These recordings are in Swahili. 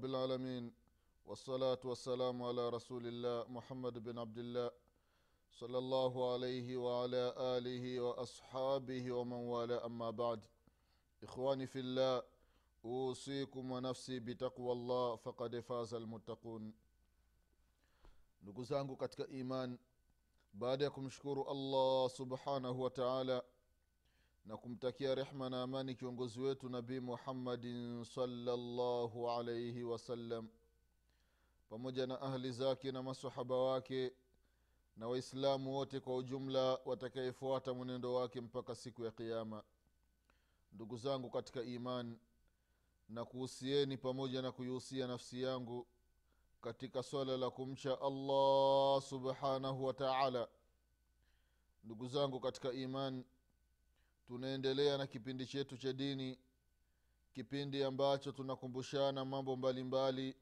رب العالمين والصلاة والسلام على رسول الله محمد بن عبد الله صلى الله عليه وعلى آله وأصحابه ومن والاه. أما بعد إخواني في الله أوصيكم ونفسي بتقوى الله فقد فاز المتقون. ndugu zangu katika iman baada ya kumshukuru allah subhanahu na kumtakia rehma na amani kiongozi wetu nabii muhammadin salllahu alaihi wasallam pamoja na ahli zake na masahaba wake na waislamu wote kwa ujumla watakayefuata mwenendo wake mpaka siku ya qiama ndugu zangu katika iman na kuhusieni pamoja na kuihusia nafsi yangu katika swala la kumcha allah subhanahu wa taala. Ndugu zangu katika iman tunaendelea na kipindi chetu cha dini kipindi ambacho tunakumbushana mambo mbalimbali mbali,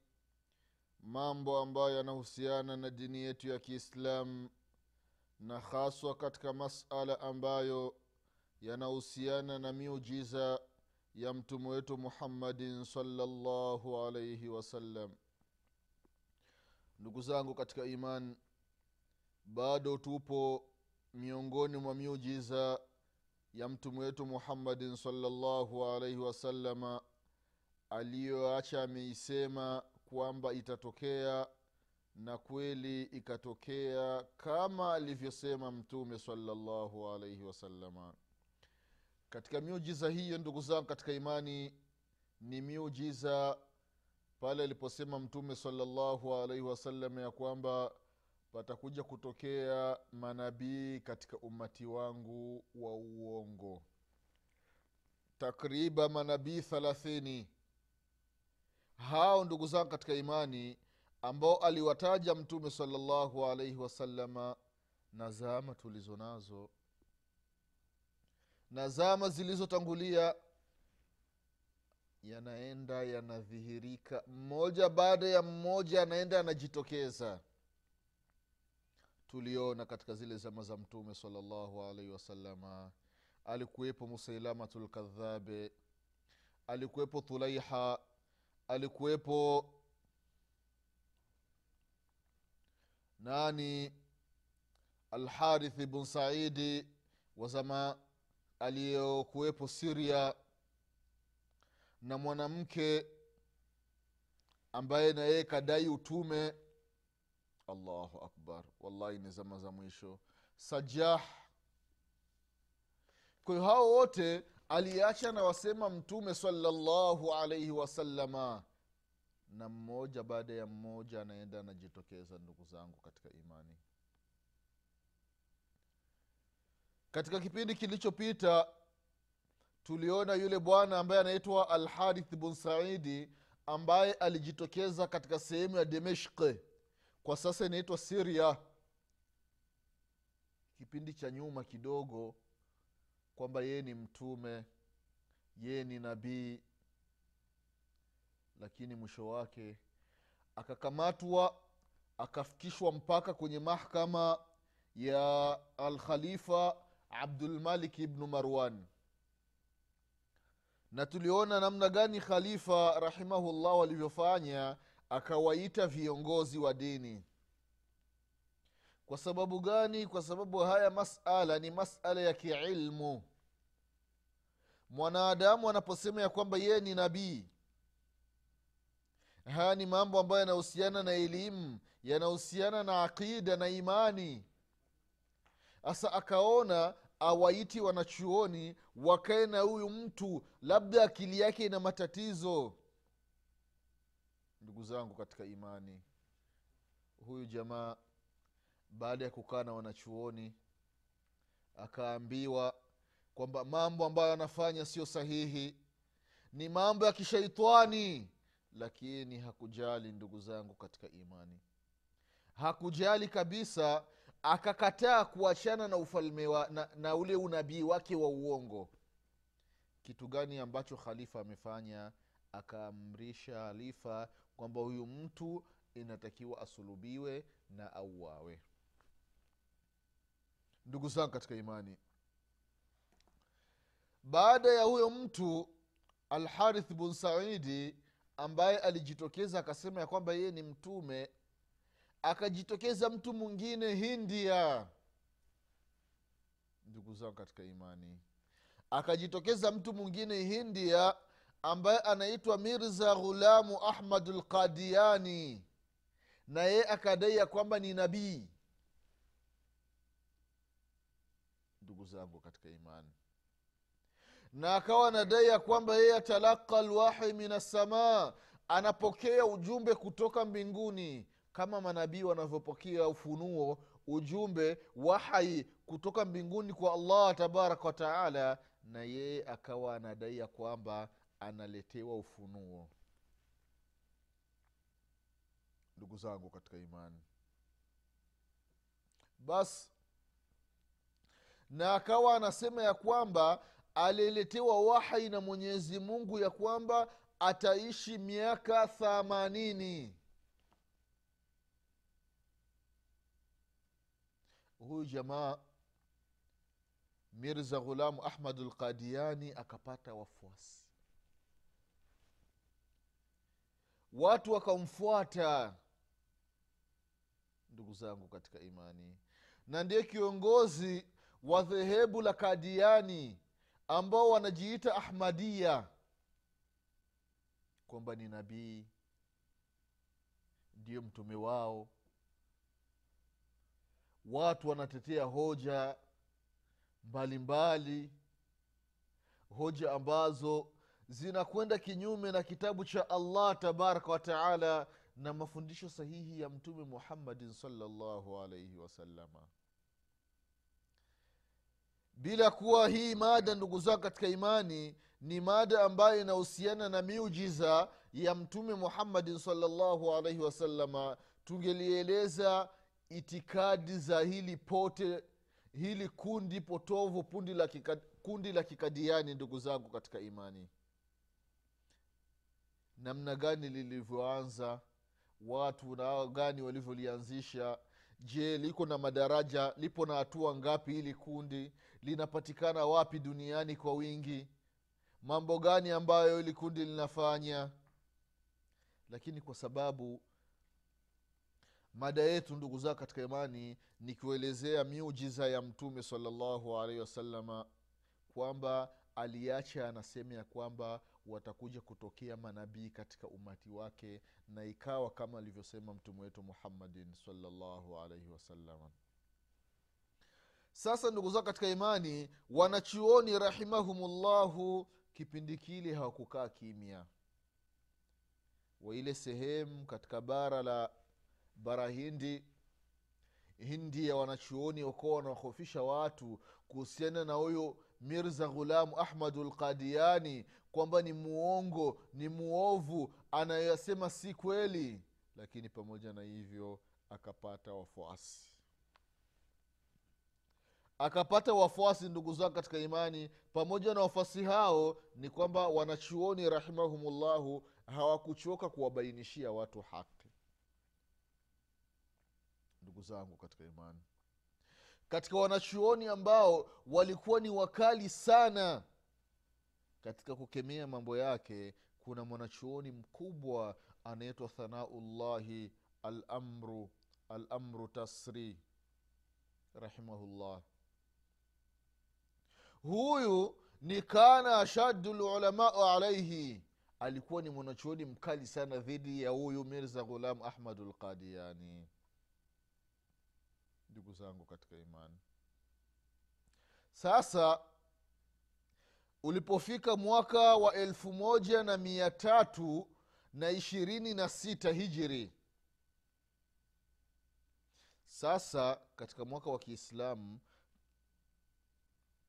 mambo ambayo yanahusiana na dini yetu ya kiislam na haswa katika masala ambayo yanahusiana na miujiza ya mtume wetu muhammadin salllahu alaihi wasallam. Ndugu zangu katika iman bado tupo miongoni mwa miujiza ya mtume wetu muhammadin salllahu alaihi wasalama aliyoacha ameisema kwamba itatokea na kweli ikatokea kama alivyosema mtume salllahu alaihi wasalama katika miujiza hiyo ndugu zangu katika imani ni miujiza pale aliposema mtume salllahu alaihi wasalama ya kwamba patakuja kutokea manabii katika ummati wangu wa uongo. Takriban manabii thalathini. Hao ndugu zangu katika imani ambao aliwataja mtume salallahu alaihi wasalama na zama tulizo nazo na zama zilizotangulia yanaenda yanadhihirika. Mmoja baada ya mmoja anaenda anajitokeza tuliona katika zile zama za mtume salllahu alaihi wasalama alikuwepo musailamatu lkadhabe alikuwepo thulaiha alikuwepo nani? Alharith bn saidi wazama aliyokuwepo siria na mwanamke ambaye na yeye kadai utume allahu akbar. Wallahi ni zama za mwisho. Sajah. Kwa hao wote aliacha na wasema mtume salallahu alaihi wasalama na mmoja baada ya mmoja anaenda anajitokeza ndugu zangu katika imani. Katika kipindi kilichopita tuliona yule bwana ambaye anaitwa alharith bun saidi ambaye alijitokeza katika sehemu ya demeshki kwa sasa inaitwa siria kipindi cha nyuma kidogo kwamba yeye ni mtume yeye ni nabii lakini mwisho wake akakamatwa akafikishwa mpaka kwenye mahkama ya alkhalifa abdulmalik ibnu marwan. Na tuliona namna gani khalifa rahimahullah walivyofanya akawaita viongozi wa dini. Kwa sababu gani? Kwa sababu haya masala ni masala ya kiilmu. Mwanadamu anaposema ya kwamba yeye ni nabii haya ni mambo ambayo yanahusiana na elimu yanahusiana na aqida na imani. Sasa akaona awaiti wanachuoni wakae na huyu mtu labda akili yake ina matatizo ndugu zangu katika imani. Huyu jamaa baada ya kukaa na wanachuoni akaambiwa kwamba mambo ambayo anafanya sio sahihi. Ni mambo ya kishaitani. Lakini hakujali ndugu zangu katika imani. Hakujali kabisa akakataa kuachana na ufalme wa, na, na ule unabii wake wa uongo. Kitu gani ambacho khalifa amefanya akaamrisha halifa kwamba huyu mtu inatakiwa asulubiwe na auawe. Ndugu zangu katika imani baada ya huyo mtu alharith bun saidi ambaye alijitokeza akasema ya kwamba yeye ni mtume akajitokeza mtu mwingine hindia. Ndugu zangu katika imani akajitokeza mtu mwingine hindia ambaye anaitwa mirza ghulamu ahmad lqadiani na yeye akadai ya kwamba ni nabii. Ndugu zangu katika imani. Na akawa anadai ya kwamba yeye atalaka lwahi min assamaa anapokea ujumbe kutoka mbinguni kama manabii wanavyopokea ufunuo ujumbe wahai kutoka mbinguni kwa allah tabaraka wataala na yeye akawa anadai ya kwamba analetewa ufunuo. Ndugu zangu katika imani. Basi na akawa anasema ya kwamba aliletewa wahai na mwenyezi mungu ya kwamba ataishi miaka thamanini huyu jamaa mirza ghulamu ahmad lqadiani akapata wafuasi watu wakamfuata. Ndugu zangu katika imani. Na ndiye kiongozi wa dhehebu la kadiani ambao wanajiita ahmadia kwamba ni nabii. Ndiyo mtume wao. Watu wanatetea hoja mbalimbali. Mbali, hoja ambazo zinakwenda kinyume na kitabu cha allah tabaraka wataala na mafundisho sahihi ya mtume muhammadin salllahu alaihi wasalama bila kuwa hii mada ndugu zao katika imani ni mada ambayo inahusiana na miujiza ya mtume muhammadin salllahu alaihi wasalama tungelieleza itikadi za hili pote hili kundi potovu kundi la, kundi la kikadiani ndugu zangu katika imani namna gani lilivyoanza watu na gani walivyolianzisha. Je liko na madaraja lipo na hatua ngapi hili kundi? Linapatikana wapi duniani kwa wingi? Mambo gani ambayo hili kundi linafanya? Lakini kwa sababu mada yetu ndugu zao katika imani ni kuelezea miujiza ya mtume salallahu alaihi wasalama kwamba aliacha anasema ya kwamba watakuja kutokea manabii katika umati wake na ikawa kama alivyosema mtume wetu muhammadin salllahu alaihi wasalama sasa ndugu zao katika imani wanachuoni rahimahumullahu kipindi kile hawakukaa kimya. Wa ile sehemu katika bara la bara hindi hindi ya wanachuoni wakuwa wanawahofisha watu kuhusiana na huyo mirza ghulamu ahmadu lqadiani kwamba ni muongo ni muovu anayoyasema si kweli. Lakini pamoja na hivyo akapata wafuasi. Akapata wafuasi ndugu zao katika imani pamoja na wafuasi hao ni kwamba wanachuoni rahimahumullahu hawakuchoka kuwabainishia watu haki. Ndugu zangu katika imani. Katika wanachuoni ambao walikuwa ni wakali sana katika kukemea mambo yake kuna mwanachuoni mkubwa anaitwa thanaullahi alamru alamru tasri rahimahullah. Huyu ni kana ashaddu lulamau alaihi alikuwa ni mwanachuoni mkali sana dhidi ya huyu mirza ghulam ahmadu lqadiani ndugu zangu katika imani. Sasa ulipofika mwaka wa elfu moja na mia tatu na ishirini na sita hijiri sasa katika mwaka wa kiislamu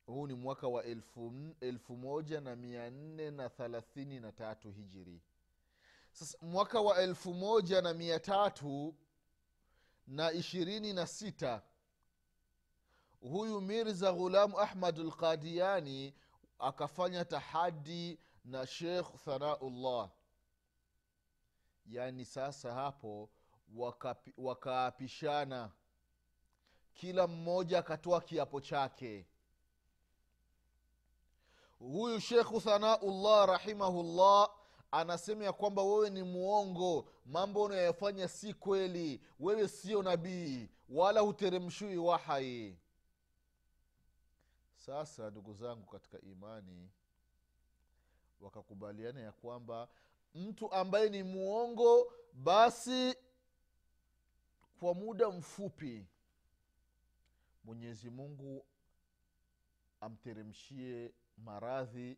huu ni mwaka wa elfu, elfu moja na mia nne na thalathini na tatu hijiri sasa mwaka wa elfu moja na mia tatu na ishirini na sita huyu mirza ghulamu ahmad lqadiani akafanya tahadi na shekh thanaullah. Yaani sasa hapo wakaapishana wakaapishana kila mmoja akatoa kiapo chake. Huyu shekhu thanaullah rahimahullah anasema ya kwamba wewe ni mwongo mambo unayoyafanya si kweli wewe sio nabii wala huteremshui wahai sasa ndugu zangu katika imani wakakubaliana ya kwamba mtu ambaye ni muongo basi kwa muda mfupi mwenyezi mungu amteremshie maradhi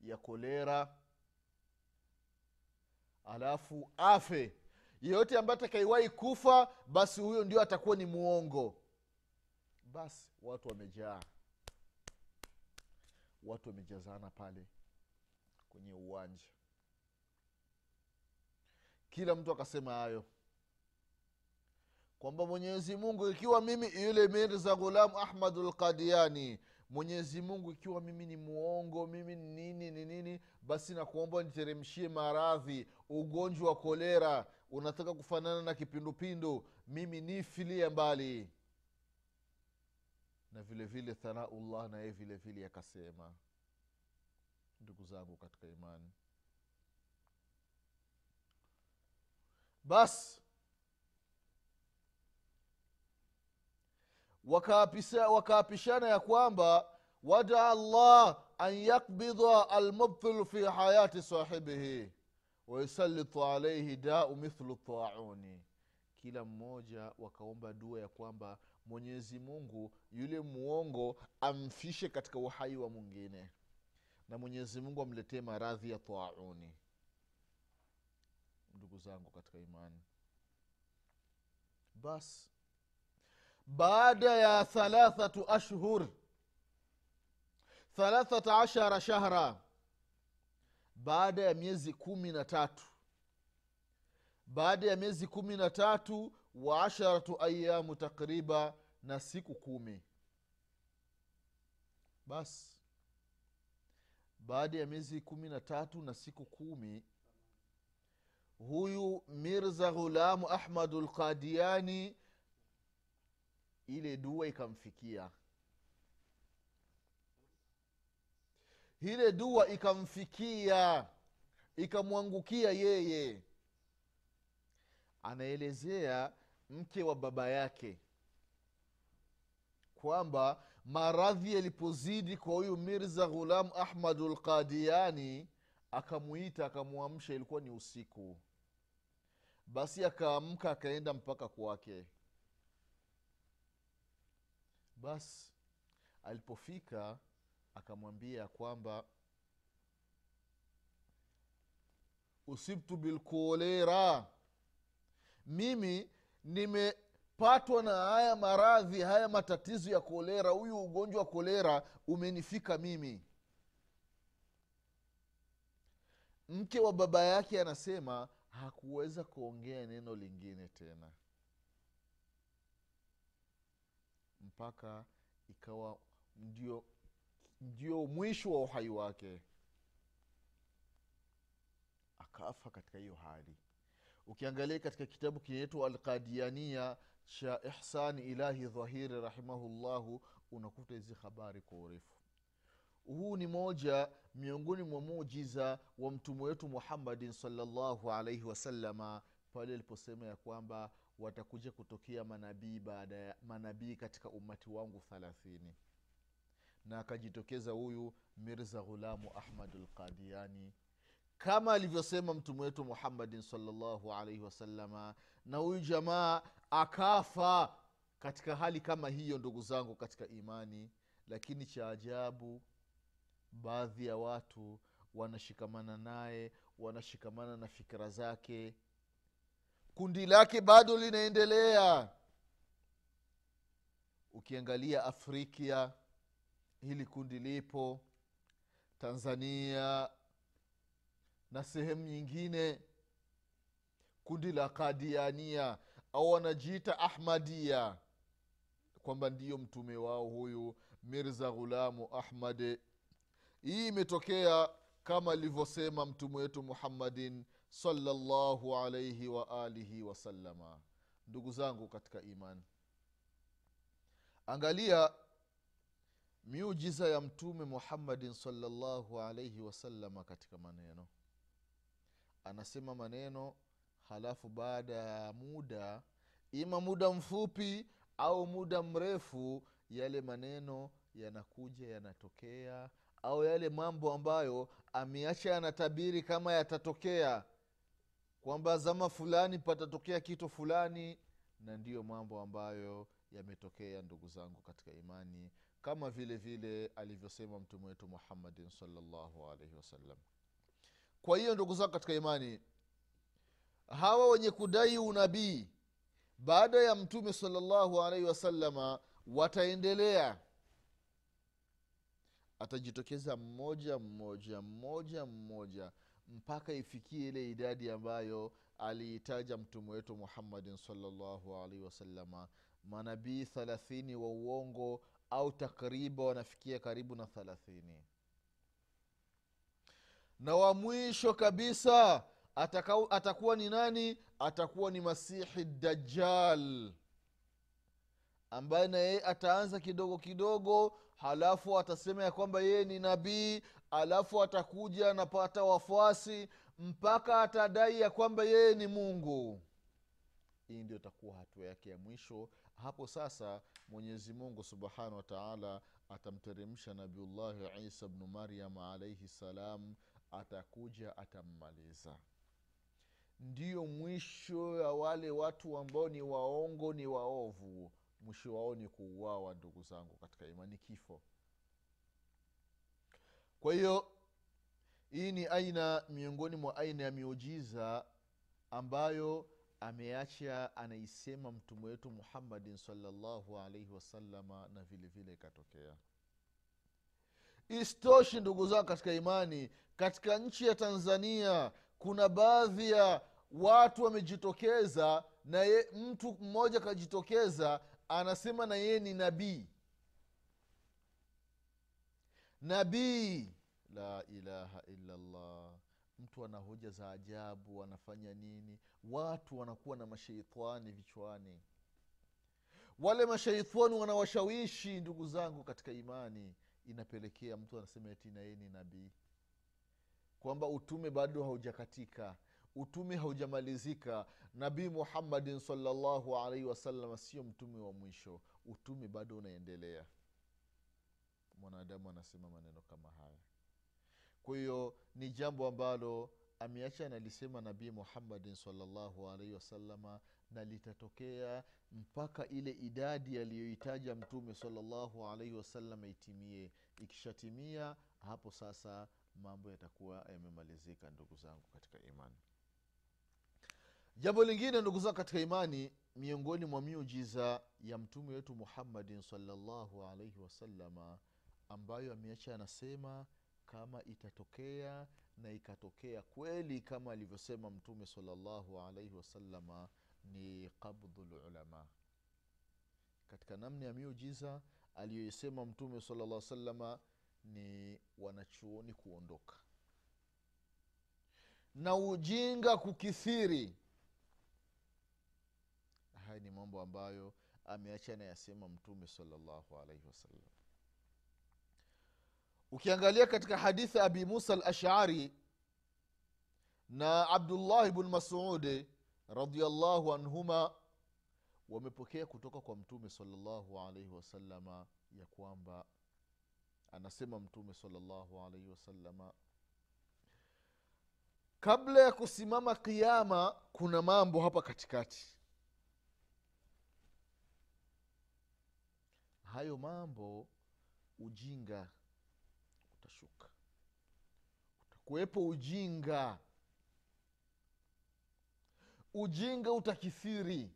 ya kolera alafu afe. Yeyote ambaye atakaiwahi kufa basi huyo ndio atakuwa ni muongo. Basi watu wamejaa watu wamejazana pale kwenye uwanja. Kila mtu akasema hayo kwamba mwenyezi mungu ikiwa mimi yule mirza ghulam ahmadu lqadiani mwenyezi mungu ikiwa mimi ni mwongo mimi ni nini ni nini basi nakuomba niteremshie maradhi ugonjwa wa kolera unataka kufanana na kipindupindu mimi nifilie mbali na vile vile thanaullah naye vile vile akasema ndugu zangu katika imani basi wakaapishana ya kwamba wadaa llah an yakbidha almubtilu fi hayati sahibihi wayusalitu alaihi dau mithlu tauni. Kila mmoja wakaomba dua ya kwamba mwenyezi mungu yule muongo amfishe katika uhai wa mwingine. Na mwenyezi mungu amletee maradhi ya tauni. Ndugu zangu katika imani. Basi baada ya thalathatu ashhur thalathata ashara shahra baada ya miezi kumi na tatu baada ya miezi kumi na tatu wa asharatu ayamu takriba na siku kumi. Basi baada ya miezi kumi na tatu na siku kumi huyu mirza ghulamu ahmadu lqadiani ile dua ikamfikia. Ile dua ikamfikia ikamwangukia yeye. Anaelezea mke wa baba yake kwamba maradhi yalipozidi kwa huyu mirza ghulam ahmadu lqadiani akamwita akamwamsha ilikuwa ni usiku. Basi akaamka akaenda mpaka kwake. Basi alipofika akamwambia kwamba usibtu bilkolera mimi nimepatwa na haya maradhi haya matatizo ya kolera. Huyu ugonjwa wa kolera umenifika mimi. Mke wa baba yake anasema hakuweza kuongea neno lingine tena. Mpaka ikawa ndio ndio mwisho wa uhai wake. Akafa katika hiyo hali ukiangalia katika kitabu kinaitwa alqadiania cha ihsani ilahi dhahiri rahimahullahu unakuta hizi habari kwa urefu. Huu ni moja miongoni mwa mujiza wa mtume wetu muhammadin salllahu alaihi wasalama pale aliposema ya kwamba watakuja kutokea manabii baada ya manabii katika ummati wangu thalathini. Na akajitokeza huyu mirza ghulamu ahmad lqadiani kama alivyosema mtume wetu muhammadin salllahu alaihi wasalama na huyu jamaa akafa katika hali kama hiyo ndugu zangu katika imani. Lakini cha ajabu baadhi ya watu wanashikamana naye wanashikamana na fikira zake. Kundi lake bado linaendelea. Ukiangalia afrika hili kundi lipo. Tanzania na sehemu nyingine kundi la kadiania au wanajiita ahmadia kwamba ndiyo mtume wao huyu mirza ghulamu ahmad. Hii imetokea kama alivyosema mtume wetu muhammadin salllahu alaihi waalihi wasalama ndugu zangu katika imani angalia miujiza ya mtume muhammadin salllahu alaihi wasalama katika maneno anasema maneno halafu baada ya muda ima muda mfupi au muda mrefu yale maneno yanakuja yanatokea au yale mambo ambayo ameacha yanatabiri kama yatatokea. Kwamba zama fulani patatokea kitu fulani na ndiyo mambo ambayo yametokea ndugu zangu katika imani kama vile vile alivyosema mtume wetu muhammadin salllahu alaihi wasallam kwa hiyo ndugu zangu katika imani hawa wenye kudai unabii baada ya mtume salllahu alaihi wasalama wataendelea. Atajitokeza mmoja mmoja mmoja mmoja mpaka ifikie ile idadi ambayo aliitaja mtume wetu muhammadin salllahu alaihi wasalama manabii thalathini wa uongo au takriban wanafikia karibu na thalathini na wa mwisho kabisa ataka, atakuwa ni nani? Atakuwa ni masihi dajjal ambaye na yeye ataanza kidogo kidogo halafu atasema ya kwamba yeye ni nabii alafu atakuja anapata wafuasi mpaka atadai ya kwamba yeye ni mungu. Hii ndio itakuwa hatua yake ya mwisho. Hapo sasa mwenyezi mungu subhanahu wa atamteremsha nabiullahi isa bnu maryam alaihi salam atakuja atammaliza. Ndiyo mwisho ya wale watu ambao ni waongo ni waovu mwisho wao ni kuuawa ndugu zangu katika imani kifo. Kwa hiyo hii ni aina miongoni mwa aina ya miujiza ambayo ameacha anaisema mtume wetu muhammadin salllahu alaihi wasalama na vile vile ikatokea istoshi ndugu zangu katika imani katika nchi ya tanzania kuna baadhi ya watu wamejitokeza na ye, mtu mmoja akajitokeza anasema na yeye ni nabii. Nabii. La ilaha illallah. Mtu ana hoja za ajabu anafanya nini? Watu wanakuwa na masheitani vichwani. Wale masheitani wanawashawishi ndugu zangu katika imani inapelekea mtu anasema eti na ni nabii. Kwamba utume bado haujakatika utume haujamalizika. Nabii muhammadin salllahu alaihi wasallam sio mtume wa mwisho utume bado unaendelea. Mwanadamu anasema maneno kama haya. Kwa hiyo ni jambo ambalo ameacha analisema nabii muhammadin salllahu alaihi wasalama na litatokea mpaka ile idadi aliyoitaja mtume salllahu alaihi wasalama itimie. Ikishatimia hapo sasa mambo yatakuwa yamemalizika ndugu zangu katika imani. Jambo lingine ndugu zangu katika imani miongoni mwa miujiza ya mtume wetu muhammadin salllahu alaihi wasalama ambayo ameacha anasema kama itatokea na ikatokea kweli kama alivyosema mtume salllahu alaihi wasalama ni qabdhu lulama katika namna ya miujiza aliyoisema mtume sala llah salama ni wanachuoni kuondoka. Na ujinga kukithiri. Haya ni mambo ambayo ameacha nayasema mtume salallahu alaihi wasallam. Ukiangalia katika hadithi abi musa al ashari na abdullahi bnu masudi radiallahu anhuma wamepokea kutoka kwa mtume salllahu alaihi wasalama ya kwamba anasema mtume salllahu alaihi wasalama kabla ya kusimama kiama kuna mambo hapa katikati. Hayo mambo ujinga utashuka. Utakuwepo ujinga ujinga utakithiri.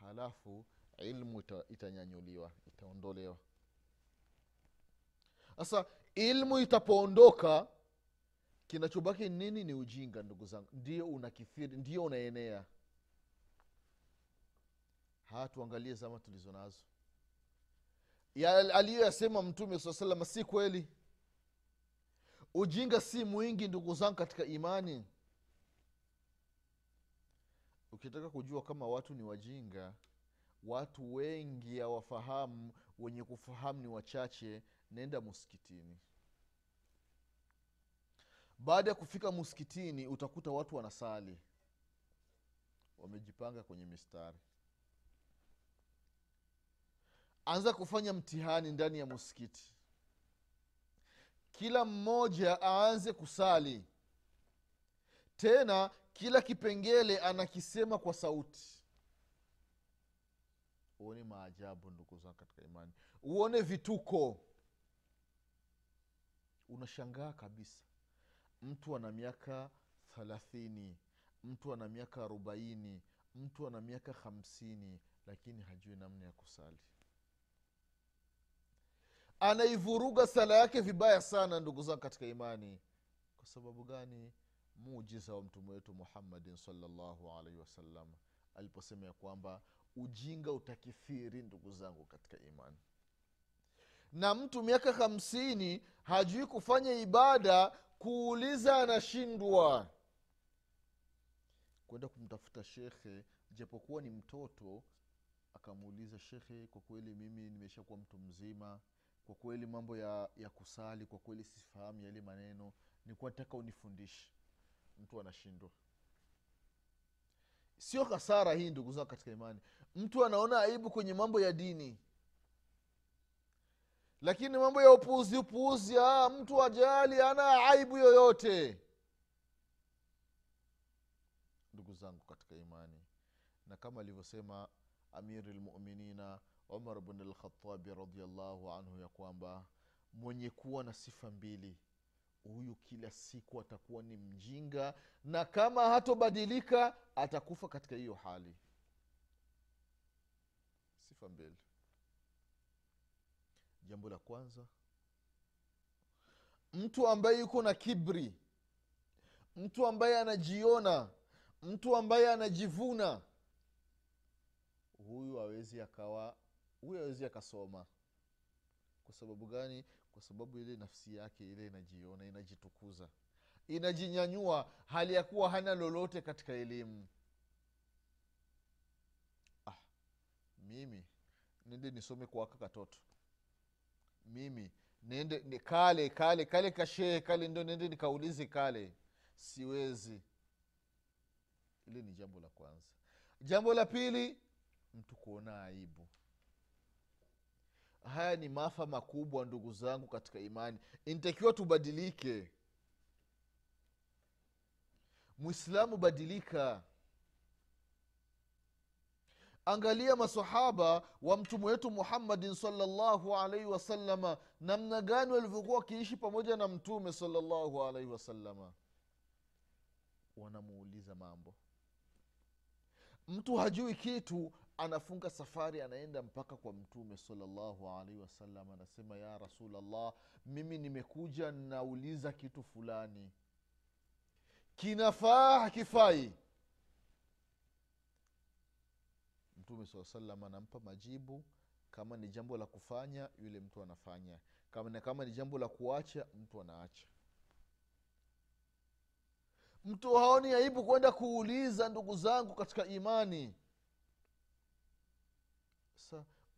Halafu ilmu ita, itanyanyuliwa itaondolewa. Sasa ilmu itapoondoka kinachobaki nini ni ujinga ndugu zangu? Ndio unakithiri ndio unaenea. Haya tuangalie zama tulizo nazo. Ya aliyoyasema mtume saa salama si kweli? Ujinga si mwingi ndugu zangu katika imani ukitaka kujua kama watu ni wajinga watu wengi hawafahamu wenye kufahamu ni wachache nenda muskitini. Baada ya kufika muskitini utakuta watu wanasali. Wamejipanga kwenye mistari. Anza kufanya mtihani ndani ya muskiti. Kila mmoja aanze kusali. Tena kila kipengele anakisema kwa sauti. Uone maajabu ndugu zangu katika imani. Uone vituko. Unashangaa kabisa. Mtu ana miaka thalathini mtu ana miaka arobaini mtu ana miaka hamsini lakini hajui namna ya kusali. Anaivuruga sala yake vibaya sana ndugu zangu katika imani. Kwa sababu gani mujiza wa mtume wetu muhammadin salllahu alaihi wasallam aliposema ya kwamba ujinga utakithiri ndugu zangu katika imani. Na mtu miaka hamsini hajui kufanya ibada kuuliza anashindwa. Kwenda kumtafuta shekhe japokuwa ni mtoto akamuuliza shekhe kwa kweli mimi nimeshakuwa mtu mzima kwa kweli mambo ya, ya kusali kwa kweli sifahamu yale maneno nikuwa nataka unifundishe mtu anashindwa. Sio hasara hii ndugu zangu katika imani. Mtu anaona aibu kwenye mambo ya dini. Lakini mambo ya upuuzi upuuzi ah, mtu ajali ana aibu yoyote. Ndugu zangu katika imani. Na kama alivyosema amiri lmuminina umar bn lkhatabi radiallahu anhu ya kwamba mwenye kuwa na sifa mbili huyu kila siku atakuwa ni mjinga na kama hatobadilika atakufa katika hiyo hali. Sifa mbili. Jambo la kwanza mtu ambaye yuko na kibri mtu ambaye anajiona mtu ambaye anajivuna huyu awezi akawa huyu awezi akasoma. Kwa sababu gani kwa sababu ile nafsi yake ile inajiona inajitukuza. Inajinyanyua hali ya kuwa hana lolote katika elimu. Ah, mimi nende nisome kwa katoto. Mimi nende ni kale kale kale kashehe kale ndo nende nikaulize kale. Siwezi. Ile ni jambo la kwanza. Jambo la pili mtu kuona aibu haya ni maafa makubwa ndugu zangu katika imani. Intakiwa tubadilike. Mwislamu badilika angalia masahaba wa mtume wetu muhammadin salllahu alaihi wasalama namna gani walivyokuwa wakiishi pamoja na mtume salllahu alaihi wasalama wanamuuliza mambo. Mtu hajui kitu anafunga safari anaenda mpaka kwa mtume salllahu alaihi wasallam anasema ya rasulllah mimi nimekuja nauliza kitu fulani. Kinafaa hakifai. Mtume saa salam anampa majibu kama ni jambo la kufanya yule mtu anafanya. Kama, na kama ni jambo la kuacha mtu anaacha. Mtu haoni aibu kwenda kuuliza ndugu zangu katika imani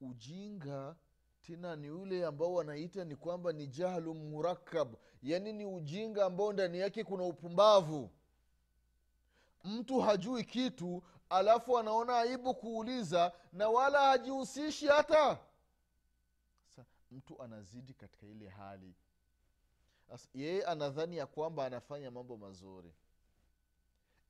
ujinga tena ni ule ambao wanaita ni kwamba ni jahlu murakab yaani ni ujinga ambao ndani yake kuna upumbavu. Mtu hajui kitu alafu anaona aibu kuuliza na wala hajihusishi hata. Sa mtu anazidi katika ile hali. Yeye anadhani ya kwamba anafanya mambo mazuri.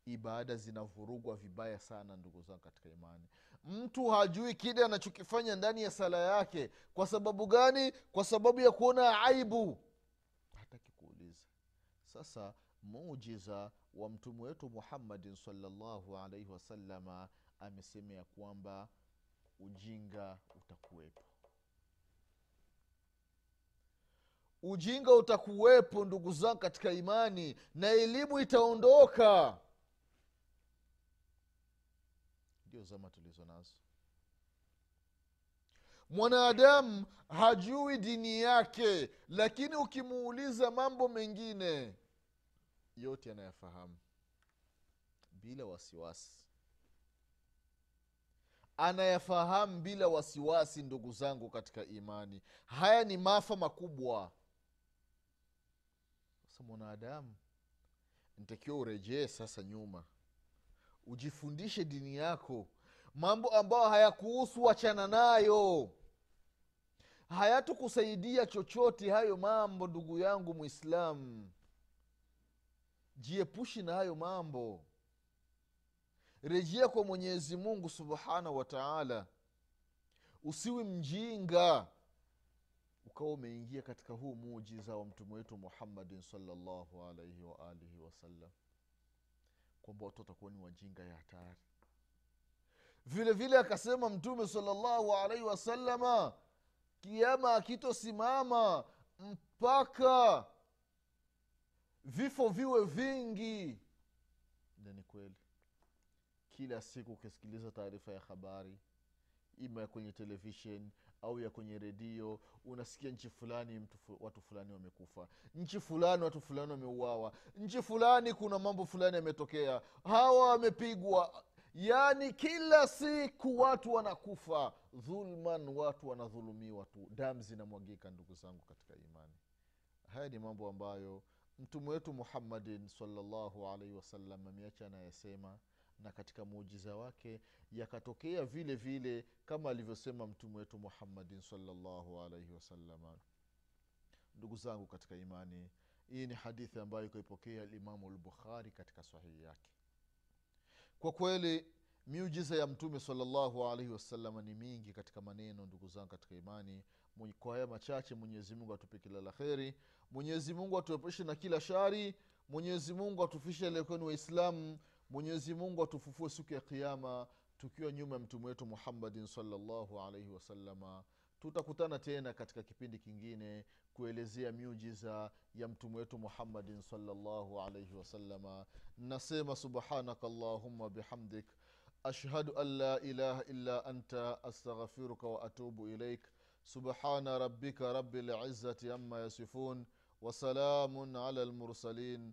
Ibada zinavurugwa vibaya sana ndugu zangu katika imani mtu hajui kile anachokifanya ndani ya sala yake. Kwa sababu gani? Kwa sababu ya kuona aibu. Hataki kuuliza. Sasa mujiza wa mtume wetu muhammadin salllahu alaihi wasalama amesema ya kwamba ujinga utakuwepo. Ujinga utakuwepo ndugu zangu katika imani na elimu itaondoka ndio zama tulizo nazo. Mwanadamu hajui dini yake lakini ukimuuliza mambo mengine yote anayafahamu bila wasiwasi. Anayafahamu bila wasiwasi ndugu zangu katika imani. Haya ni maafa makubwa. Sasa mwanadamu ntakiwa urejee sasa nyuma ujifundishe dini yako. Mambo ambayo hayakuhusu wachana nayo. Hayatukusaidia chochote hayo mambo ndugu yangu mwislamu jiepushi na hayo mambo. Rejea kwa mwenyezi mungu subhanahu wa taala. Usiwi mjinga. Ukawa umeingia katika huu muujiza wa mtume wetu muhammadin salllahu alaihi waalihi wasallam kwamba watu watakuwa ni wajinga ya hatari. Vile vile akasema mtume salllahu alaihi wasalama kiama akitosimama mpaka vifo viwe vingi. Na ni kweli. Kila siku ukisikiliza taarifa ya habari ima kwenye televishen au ya kwenye redio unasikia nchi fulani mtu, watu fulani wamekufa. Nchi fulani watu fulani wameuawa. Nchi fulani kuna mambo fulani yametokea. Hawa wamepigwa. Yaani kila siku watu wanakufa. Dhulman watu wanadhulumiwa tu. Damu zinamwagika ndugu zangu katika imani. Haya ni mambo ambayo mtume wetu muhammadin salllahu alaihi wasallam ameacha anayesema na katika muujiza wake yakatokea vile vile kama alivyosema mtume wetu muhammadin salllahu alaihi wasalama ndugu zangu katika imani hii ni hadithi ambayo ikaipokea limamu lbukhari katika sahihi yake. Kwa kweli miujiza ya mtume salllahu alaihi wasalama ni mingi katika maneno ndugu zangu katika imani. Kwa haya machache mwenyezi mungu atupe kila la kheri. Mwenyezi mungu atuepushe na kila shari. Mwenyezi mungu atufishe lekweni waislamu mwenyezi mungu atufufue siku ya kiama tukiwa nyuma ya mtume wetu muhammadin salllahu alaihi wasalama tutakutana tena katika kipindi kingine kuelezea miujiza ya mtume wetu muhammadin salllahu alaihi wasalama nasema subhanaka allahumma bihamdik ashhadu an la ilaha illa anta astaghfiruka wa atubu ilaik subhana rabbika rabi lizati ama yasifun wasalamun ala lmursalin